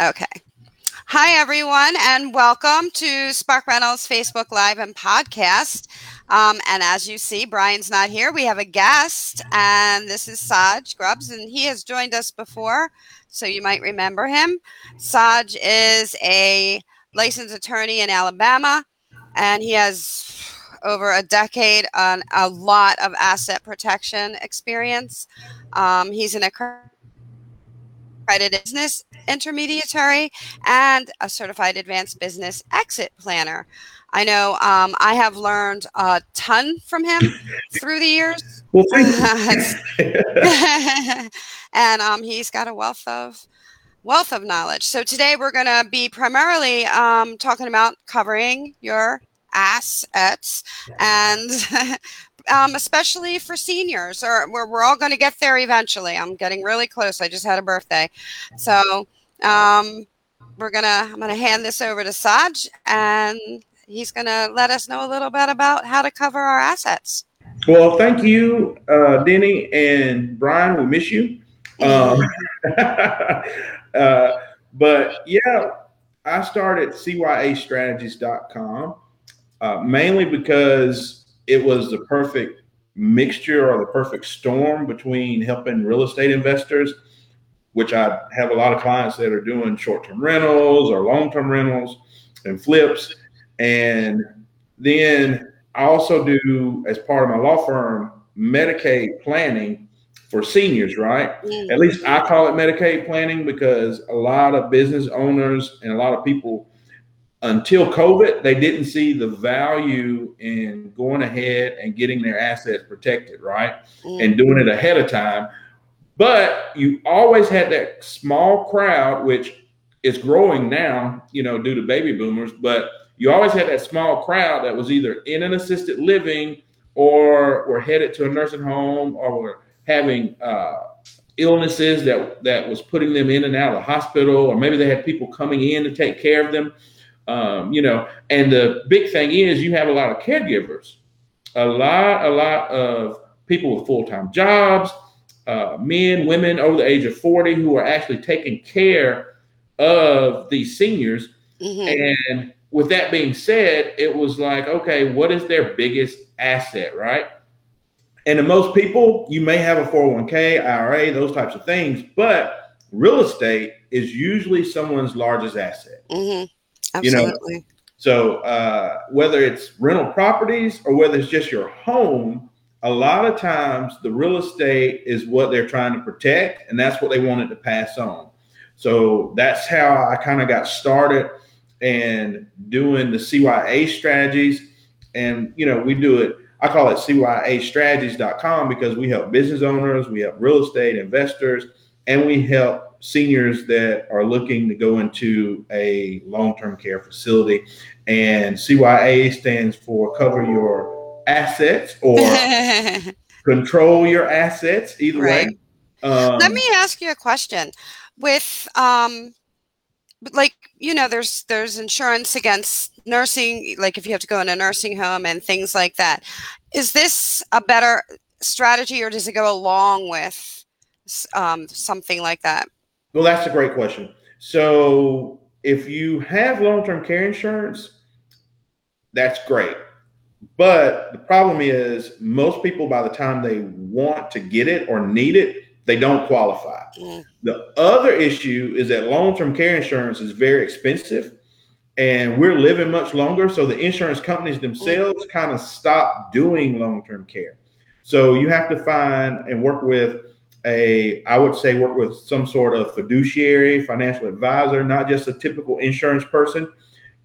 Okay. Hi, everyone, and welcome to Spark Rental's Facebook Live and podcast. Um, and as you see, Brian's not here. We have a guest, and this is Saj Grubbs, and he has joined us before, so you might remember him. Saj is a licensed attorney in Alabama, and he has over a decade on a lot of asset protection experience. Um, he's an accredited business intermediary and a certified advanced business exit planner. I know um, I have learned a ton from him through the years. Well, and um, he's got a wealth of wealth of knowledge. So today we're going to be primarily um, talking about covering your assets and um, especially for seniors or we're, we're all going to get there eventually. I'm getting really close. I just had a birthday. So um, we're gonna i'm gonna hand this over to saj and he's gonna let us know a little bit about how to cover our assets. Well thank you uh, deni and brian. We miss you. Um, uh, but yeah i started cyastrategies.com uh, mainly because it was the perfect mixture or the perfect storm between helping real estate investors, which I have a lot of clients that are doing short term rentals or long term rentals and flips. And then I also do, as part of my law firm, Medicaid planning for seniors, right? Mm-hmm. At least I call it Medicaid planning because a lot of business owners and a lot of people until COVID, they didn't see the value in going ahead and getting their assets protected, right? Mm. And doing it ahead of time. But you always had that small crowd, which is growing now, you know, due to baby boomers. But you always had that small crowd that was either in an assisted living or were headed to a nursing home or were having uh, illnesses that that was putting them in and out of the hospital, or maybe they had people coming in to take care of them. Um, you know, and the big thing is you have a lot of caregivers, a lot, a lot of people with full time jobs, uh, men, women over the age of 40 who are actually taking care of these seniors. Mm-hmm. And with that being said, it was like, okay, what is their biggest asset, right? And to most people, you may have a 401k, IRA, those types of things, but real estate is usually someone's largest asset. Mm-hmm. Absolutely. You know, so uh, whether it's rental properties or whether it's just your home, a lot of times the real estate is what they're trying to protect, and that's what they wanted to pass on. So that's how I kind of got started and doing the CYA strategies. And you know, we do it. I call it CYAstrategies.com because we help business owners, we help real estate investors, and we help seniors that are looking to go into a long-term care facility. And CYA stands for cover your assets or control your assets, either right. way. Um, Let me ask you a question. With um, like you know, there's there's insurance against nursing, like if you have to go in a nursing home and things like that. Is this a better strategy, or does it go along with um, something like that? Well, that's a great question. So, if you have long term care insurance, that's great. But the problem is, most people, by the time they want to get it or need it, they don't qualify. Mm. The other issue is that long term care insurance is very expensive and we're living much longer. So, the insurance companies themselves mm. kind of stop doing long term care. So, you have to find and work with a I would say work with some sort of fiduciary, financial advisor, not just a typical insurance person.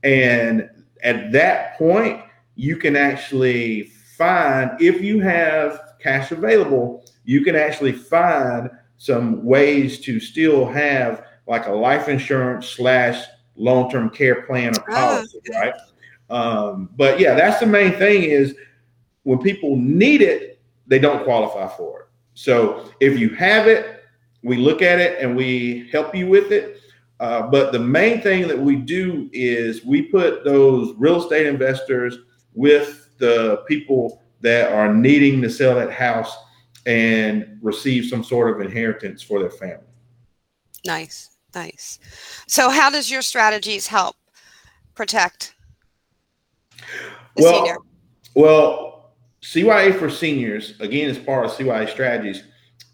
And at that point, you can actually find if you have cash available, you can actually find some ways to still have like a life insurance slash long term care plan or ah, policy, oh, right? Um, but yeah, that's the main thing is when people need it, they don't qualify for it. So if you have it, we look at it and we help you with it. Uh, but the main thing that we do is we put those real estate investors with the people that are needing to sell that house and receive some sort of inheritance for their family. Nice, nice. So, how does your strategies help protect the well, senior? Well, CYA for seniors again is part of CYA strategies.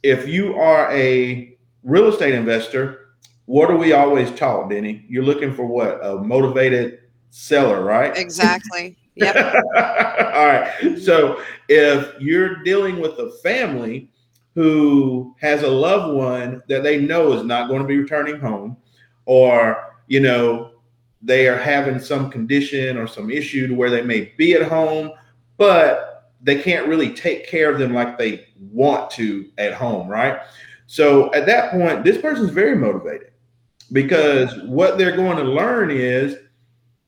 If you are a real estate investor, what are we always taught, Deni? You're looking for what? A motivated seller, right? Exactly. Yep. All right. So if you're dealing with a family who has a loved one that they know is not going to be returning home, or, you know, they are having some condition or some issue to where they may be at home, but they can't really take care of them like they want to at home, right? So at that point, this person's very motivated because what they're going to learn is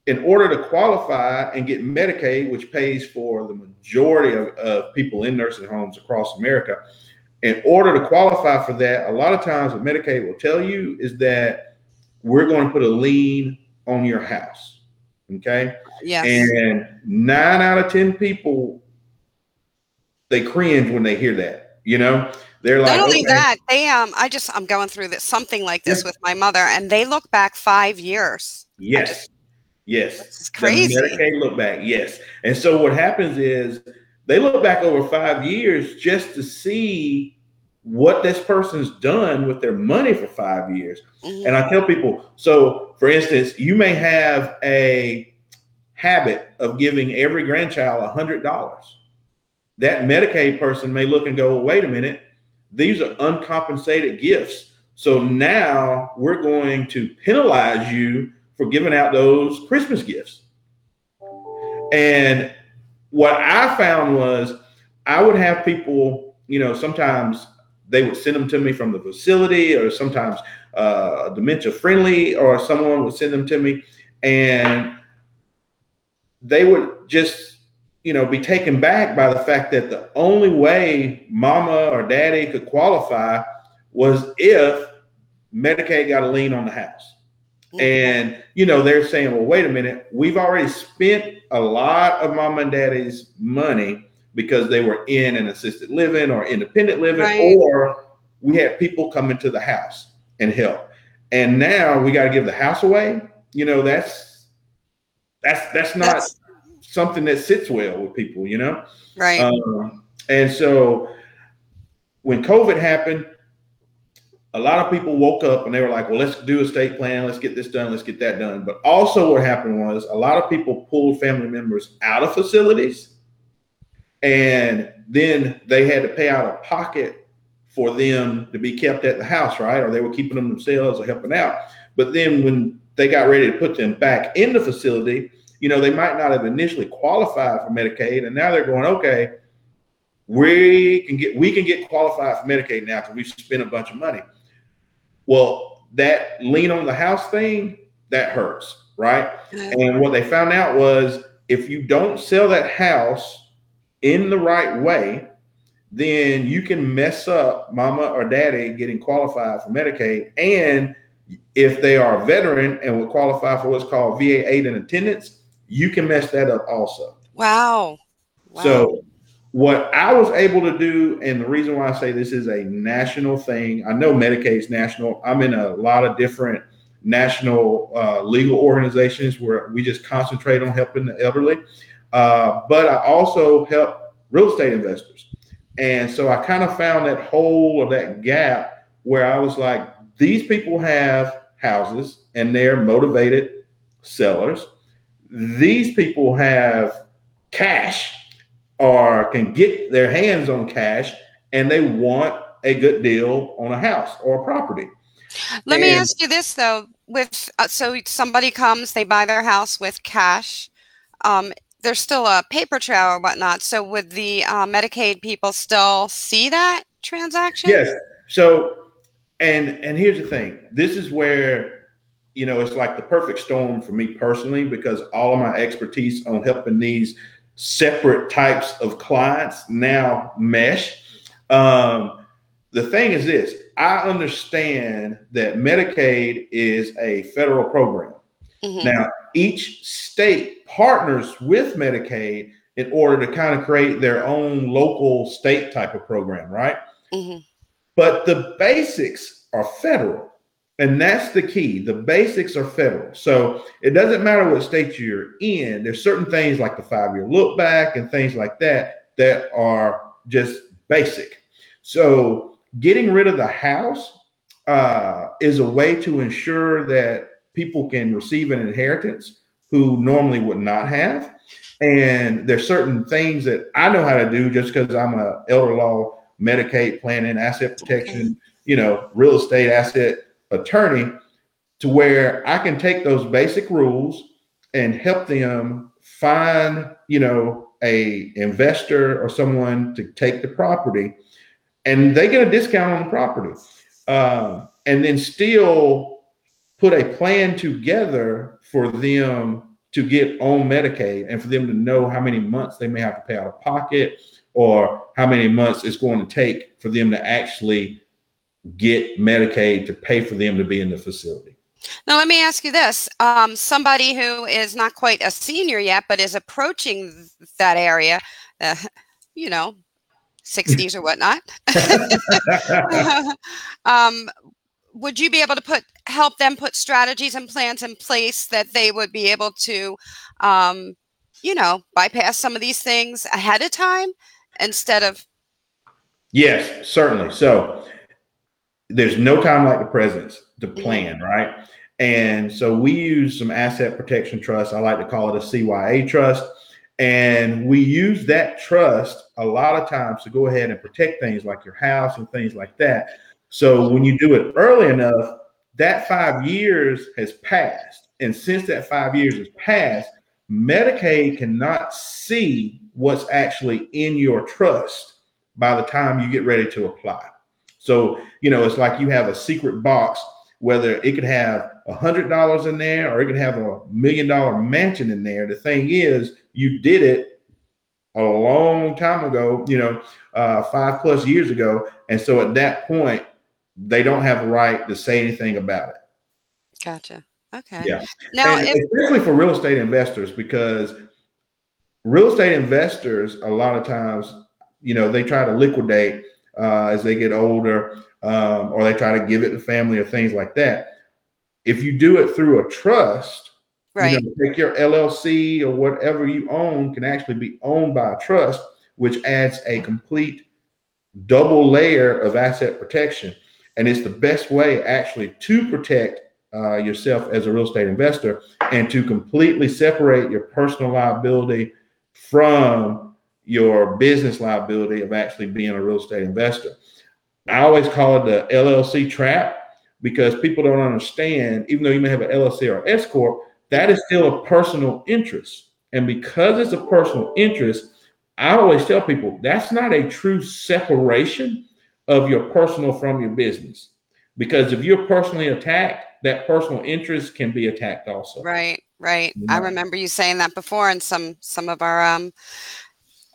in order to qualify and get Medicaid, which pays for the majority of, of people in nursing homes across America, in order to qualify for that, a lot of times what Medicaid will tell you is that we're going to put a lien on your house. Okay. Yeah. And nine out of 10 people, they cringe when they hear that, you know? They're like, not only okay. that, they um, I just I'm going through this something like this yeah. with my mother, and they look back five years. Yes, just, yes, it's crazy. The Medicaid look back, yes. And so what happens is they look back over five years just to see what this person's done with their money for five years. Mm-hmm. And I tell people, so for instance, you may have a habit of giving every grandchild a hundred dollars. That Medicaid person may look and go, well, wait a minute, these are uncompensated gifts. So now we're going to penalize you for giving out those Christmas gifts. And what I found was I would have people, you know, sometimes they would send them to me from the facility or sometimes uh, dementia friendly or someone would send them to me and they would just you know, be taken back by the fact that the only way mama or daddy could qualify was if Medicaid got a lien on the house. Mm-hmm. And, you know, they're saying, well, wait a minute, we've already spent a lot of mom and daddy's money because they were in an assisted living or independent living, right. or we had people come into the house and help. And now we got to give the house away. You know, that's that's that's not that's, something that sits well with people, you know? Right. Um, and so when COVID happened, a lot of people woke up and they were like, well, let's do a state plan. Let's get this done. Let's get that done. But also, what happened was a lot of people pulled family members out of facilities and then they had to pay out of pocket for them to be kept at the house, right? Or they were keeping them themselves or helping out. But then when they got ready to put them back in the facility, you know, they might not have initially qualified for Medicaid, and now they're going, okay, we can get we can get qualified for Medicaid now because we've spent a bunch of money. Well, that lien on the house thing that hurts, right? And what they found out was if you don't sell that house in the right way, then you can mess up mama or daddy getting qualified for Medicaid. And if they are a veteran and would qualify for what's called VA aid and attendance, you can mess that up also. Wow. wow. So what I was able to do, and the reason why I say this is a national thing, I know Medicaid's national. I'm in a lot of different national uh, legal organizations where we just concentrate on helping the elderly. Uh, but I also help real estate investors. And so I kind of found that hole or that gap where I was like, these people have houses and they're motivated sellers these people have cash or can get their hands on cash and they want a good deal on a house or a property. Let and, me ask you this though: with uh, so somebody comes, they buy their house with cash. Um, there's still a paper trail or whatnot. So would the uh, Medicaid people still see that transaction? Yes. So, and and here's the thing. This is where you know it's like the perfect storm for me personally because all of my expertise on helping these separate types of clients now mesh. Um, the thing is this: I understand that Medicaid is a federal program. Mm-hmm. Now, each state partners with Medicaid in order to kind of create their own local state type of program, right? Mm-hmm. But the basics are federal. And that's the key. The basics are federal. So it doesn't matter what state you're in. There's certain things like the five year look back and things like that that are just basic. So getting rid of the house uh, is a way to ensure that people can receive an inheritance who normally would not have. And there's certain things that I know how to do just because I'm a elder law, Medicaid planning, asset protection, you know, real estate asset attorney, to where I can take those basic rules and help them find, you know, a investor or someone to take the property, and they get a discount on the property, uh, and then still put a plan together for them to get on Medicaid and for them to know how many months they may have to pay out of pocket or how many months it's going to take for them to actually get Medicaid to pay for them to be in the facility. Now, let me ask you this. Um, somebody who is not quite a senior yet, but is approaching that area, uh, you know, 60s or whatnot. um, would you be able to put help them put strategies and plans in place that they would be able to um, you know bypass some of these things ahead of time instead of yes certainly so there's no time like the present to mm-hmm. plan right and so we use some asset protection trust i like to call it a cya trust and we use that trust a lot of times to go ahead and protect things like your house and things like that so when you do it early enough, that five years has passed. And since that five years has passed, Medicaid cannot see what's actually in your trust by the time you get ready to apply. So, you know, it's like you have a secret box, whether it could have a hundred dollars in there or it could have a million dollar mansion in there. The thing is, you did it a long time ago, you know, uh, five plus years ago. And so at that point, they don't have a right to say anything about it. Gotcha. Okay. Yeah. Now, if- especially for real estate investors, because real estate investors, a lot of times, you know, they try to liquidate uh, as they get older, um, or they try to give it to family or things like that. If you do it through a trust, right? You know, take your LLC or whatever you own can actually be owned by a trust, which adds a complete double layer of asset protection and it's the best way actually to protect uh, yourself as a real estate investor and to completely separate your personal liability from your business liability of actually being a real estate investor. I always call it the LLC trap because people don't understand, even though you may have an LLC or S corp, that is still a personal interest. And because it's a personal interest, I always tell people that's not a true separation of your personal from your business. Because if you're personally attacked, that personal interest can be attacked also. Right, right. I remember you saying that before in some some of our um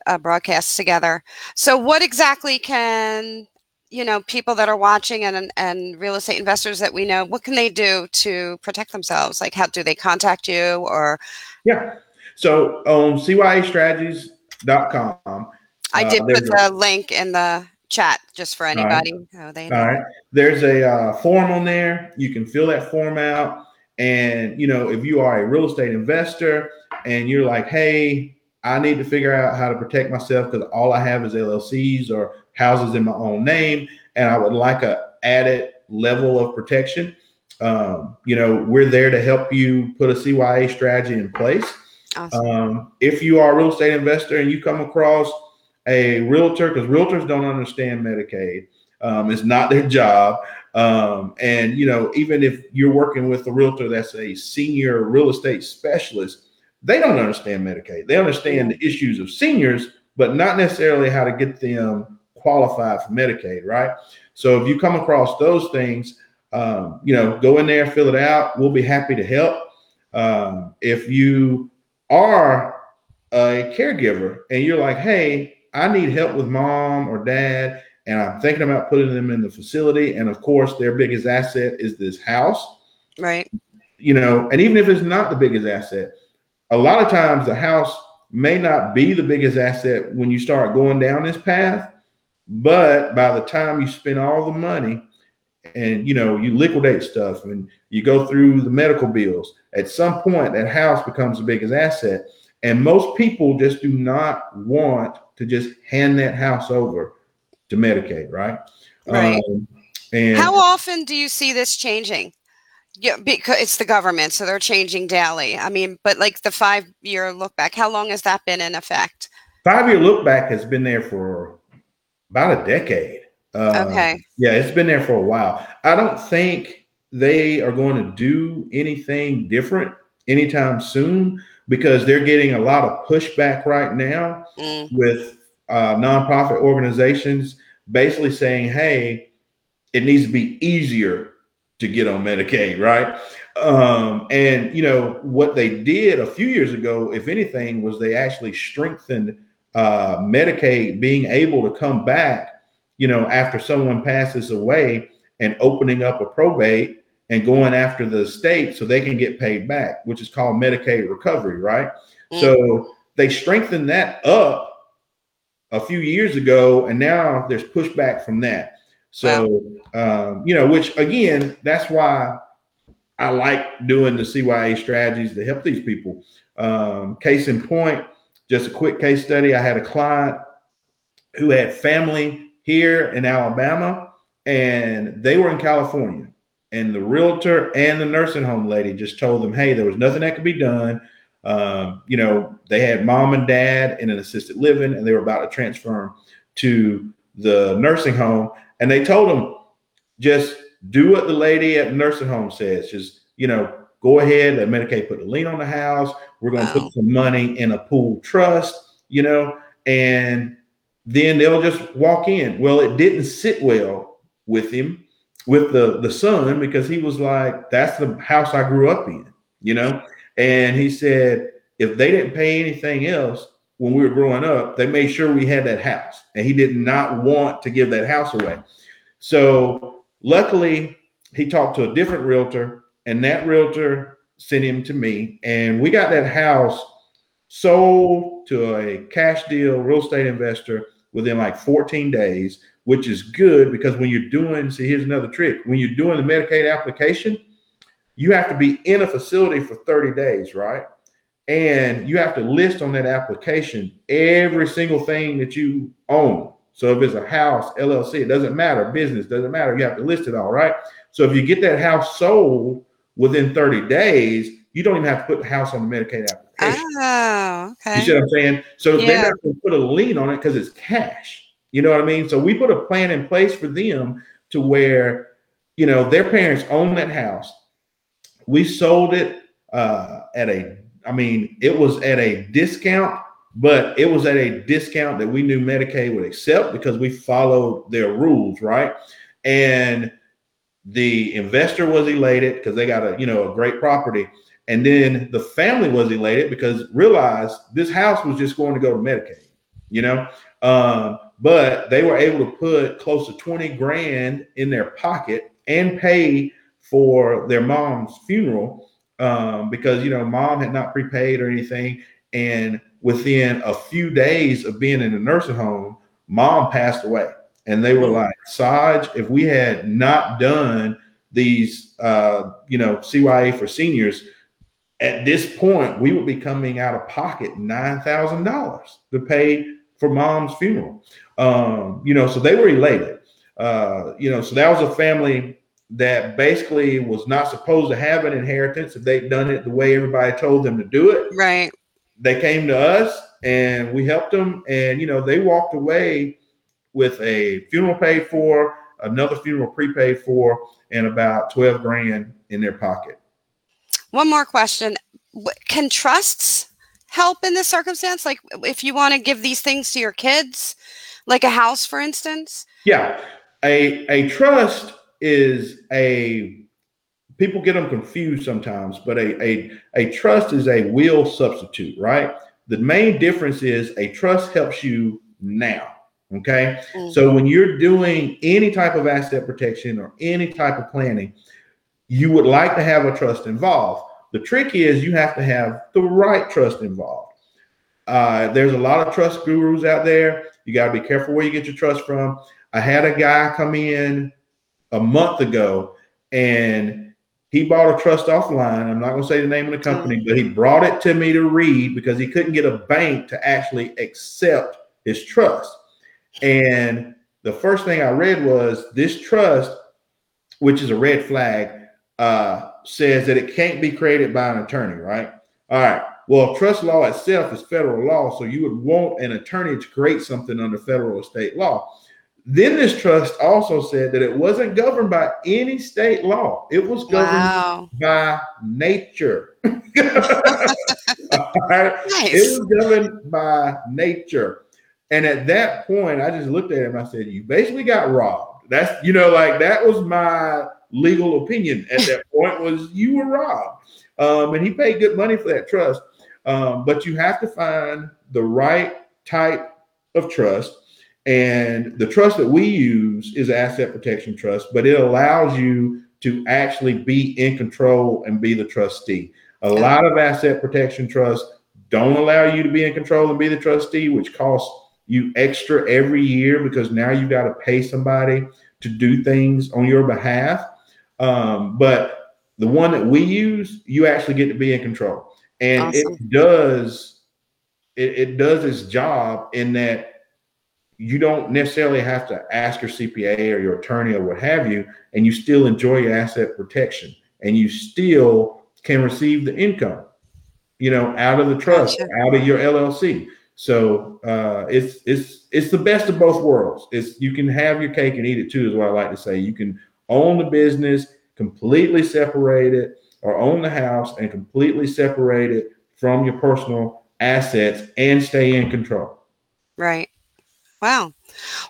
uh, broadcasts together. So what exactly can you know people that are watching and and real estate investors that we know what can they do to protect themselves like how do they contact you or yeah so on cyastrategies.com i did uh, put the link in the chat just for anybody. All right. All right. There's a uh, form on there. You can fill that form out. And, you know, if you are a real estate investor and you're like, hey, I need to figure out how to protect myself because all I have is LLCs or houses in my own name, and I would like a added level of protection. Um, you know, we're there to help you put a CYA strategy in place. Awesome. Um, if you are a real estate investor and you come across a realtor because realtors don't understand Medicaid. Um, it's not their job. Um, and you know, even if you're working with a realtor that's a senior real estate specialist, they don't understand Medicaid. They understand the issues of seniors, but not necessarily how to get them qualified for Medicaid, right? So if you come across those things, um, you know, go in there, fill it out. We'll be happy to help. Um, if you are a caregiver and you're like, hey, I need help with mom or dad, and I'm thinking about putting them in the facility, and of course, their biggest asset is this house. Right. You know, and even if it's not the biggest asset, a lot of times the house may not be the biggest asset when you start going down this path, but by the time you spend all the money and you know you liquidate stuff and you go through the medical bills, at some point that house becomes the biggest asset. And most people just do not want to just hand that house over to Medicaid, right? Right. Um, and how often do you see this changing? Yeah, because it's the government, so they're changing daily. I mean, but like the five year look back, how long has that been in effect? Five year look back has been there for about a decade. Uh, okay. Yeah, it's been there for a while. I don't think they are going to do anything different anytime soon because they're getting a lot of pushback right now mm. with uh, nonprofit organizations basically saying, hey, it needs to be easier to get on Medicaid, right? Um, and you know what they did a few years ago, if anything, was they actually strengthened uh, Medicaid being able to come back, you know, after someone passes away and opening up a probate and going after the state so they can get paid back, which is called Medicaid recovery, right? Mm-hmm. So they strengthened that up a few years ago, and now there's pushback from that. So, wow. Um, you know, which again, that's why I like doing the CYA strategies to help these people. Um, case in point, just a quick case study. I had a client who had family here in Alabama and they were in California. And the realtor and the nursing home lady just told them, hey, there was nothing that could be done. Um, you know, they had mom and dad in an assisted living and they were about to transfer them to the nursing home and they told him, just do what the lady at the nursing home says. Just, you know, go ahead, let Medicaid put the lien on the house. We're going to wow. put some money in a pool trust, you know, and then they'll just walk in. Well, it didn't sit well with him, with the, the son, because he was like, that's the house I grew up in, you know? And he said, if they didn't pay anything else, when we were growing up, they made sure we had that house, and he did not want to give that house away. So luckily, he talked to a different realtor, and that realtor sent him to me, and we got that house sold to a cash deal real estate investor within like 14 days, which is good because when you're doing, see, here's another trick: when you're doing the Medicaid application, you have to be in a facility for 30 days, right? and you have to list on that application every single thing that you own. So if it's a house, LLC, it doesn't matter, business doesn't matter. You have to list it all, right? So if you get that house sold within 30 days, you don't even have to put the house on the Medicaid application. Oh, okay. You see what I'm saying? So yeah. they're not going to put a lien on it because it's cash. You know what I mean? So we put a plan in place for them to where, you know, their parents own that house. We sold it uh, at a I mean, it was at a discount, but it was at a discount that we knew Medicaid would accept because we followed their rules, right? And the investor was elated because they got a you know a great property, and then the family was elated because realized this house was just going to go to Medicaid, you know. Um, but they were able to put close to 20 grand in their pocket and pay for their mom's funeral um, because you know mom had not prepaid or anything, and within a few days of being in the nursing home, mom passed away, and they were like, "Saj, if we had not done these, uh, you know, CYA for seniors." At this point, we would be coming out of pocket nine thousand dollars to pay for mom's funeral. Um, you know, so they were elated. Uh, you know, so that was a family that basically was not supposed to have an inheritance if they'd done it the way everybody told them to do it. Right. They came to us and we helped them, and you know they walked away with a funeral paid for, another funeral prepaid for, and about twelve grand in their pocket. One more question: Can trusts help in this circumstance? Like if you want to give these things to your kids, like a house, for instance? Yeah. A, a trust is a people get them confused sometimes, but a, a, a trust is a will substitute, right? The main difference is a trust helps you now. Okay. Mm-hmm. So when you're doing any type of asset protection or any type of planning, you would like to have a trust involved. The trick is you have to have the right trust involved. Uh, there's a lot of trust gurus out there. You got to be careful where you get your trust from. I had a guy come in a month ago and he bought a trust offline. I'm not going to say the name of the company, mm-hmm. but he brought it to me to read because he couldn't get a bank to actually accept his trust. And the first thing I read was this trust, which is a red flag, uh, says that it can't be created by an attorney, right? All right. Well, trust law itself is federal law, so you would want an attorney to create something under federal or state law. Then this trust also said that it wasn't governed by any state law. It was governed wow. by nature. right? nice. It was governed by nature. And at that point, I just looked at him. I said, "You basically got robbed." That's you know, like that was my legal opinion at that point. Was you were robbed, um, and he paid good money for that trust. Um, but you have to find the right type of trust and the trust that we use is asset protection trust, but it allows you to actually be in control and be the trustee. A lot of asset protection trusts don't allow you to be in control and be the trustee, which costs you extra every year because now you got to pay somebody to do things on your behalf. Um, but the one that we use, you actually get to be in control, and awesome. it does it, it does its job in that you don't necessarily have to ask your CPA or your attorney or what have you, and you still enjoy your asset protection and you still can receive the income, you know, out of the trust, gotcha. out of your LLC. So uh, it's it's it's the best of both worlds. It's you can have your cake and eat it too, is what I like to say. You can own the business, completely separate it, or own the house and completely separate it from your personal assets and stay in control. Right. Wow.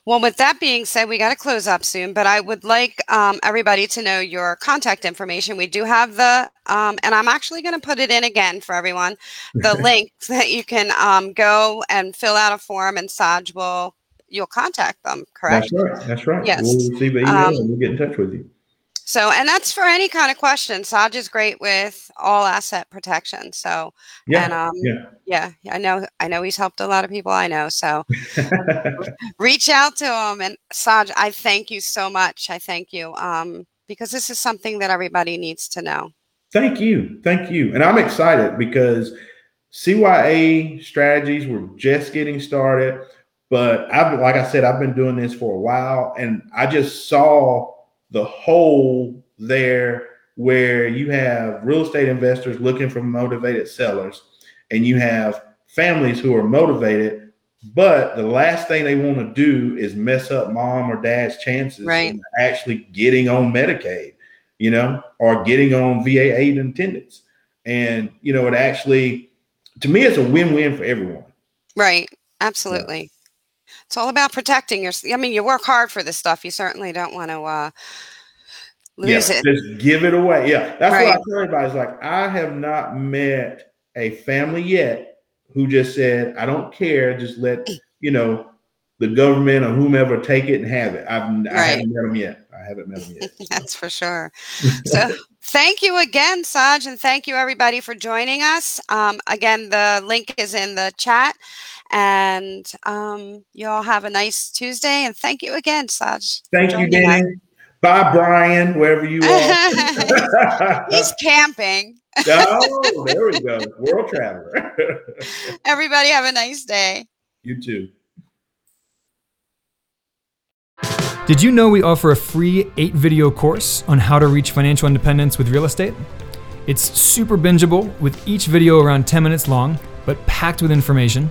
Well, with that being said, we got to close up soon, but I would like um, everybody to know your contact information. We do have the, um, and I'm actually going to put it in again for everyone, the link that you can um, go and fill out a form and Saj will, you'll contact them, correct? That's right. That's right. Yes. We'll receive an email um, and we'll get in touch with you. So, and that's for any kind of question. Saj is great with all asset protection. So, yeah, and, um, yeah, yeah, I know, I know he's helped a lot of people I know. So, reach out to him. And Saj, I thank you so much. I thank you um, because this is something that everybody needs to know. Thank you, thank you, and I'm excited because CYA strategies were just getting started. But I've, like I said, I've been doing this for a while, and I just saw the hole there where you have real estate investors looking for motivated sellers and you have families who are motivated but the last thing they want to do is mess up mom or dad's chances right. of actually getting on medicaid you know or getting on va aid and attendance. And you know it actually to me it's a win-win for everyone. Right. Absolutely it's all about protecting your. I mean, you work hard for this stuff. You certainly don't want to uh, lose yeah, it. Just give it away. Yeah, that's right. what I tell everybody. Is like I have not met a family yet who just said, "I don't care. Just let you know the government or whomever take it and have it." I've right. I haven't met them yet. I haven't met them yet. that's for sure. So. Thank you again, Saj, and thank you everybody for joining us. Um, again, the link is in the chat. And um, you all have a nice Tuesday. And thank you again, Saj. Thank you, Danny. Bye, Brian, wherever you are. He's camping. oh, there we go. World traveler. Everybody have a nice day. You too. Did you know we offer a free eight video course on how to reach financial independence with real estate? It's super bingeable with each video around 10 minutes long, but packed with information.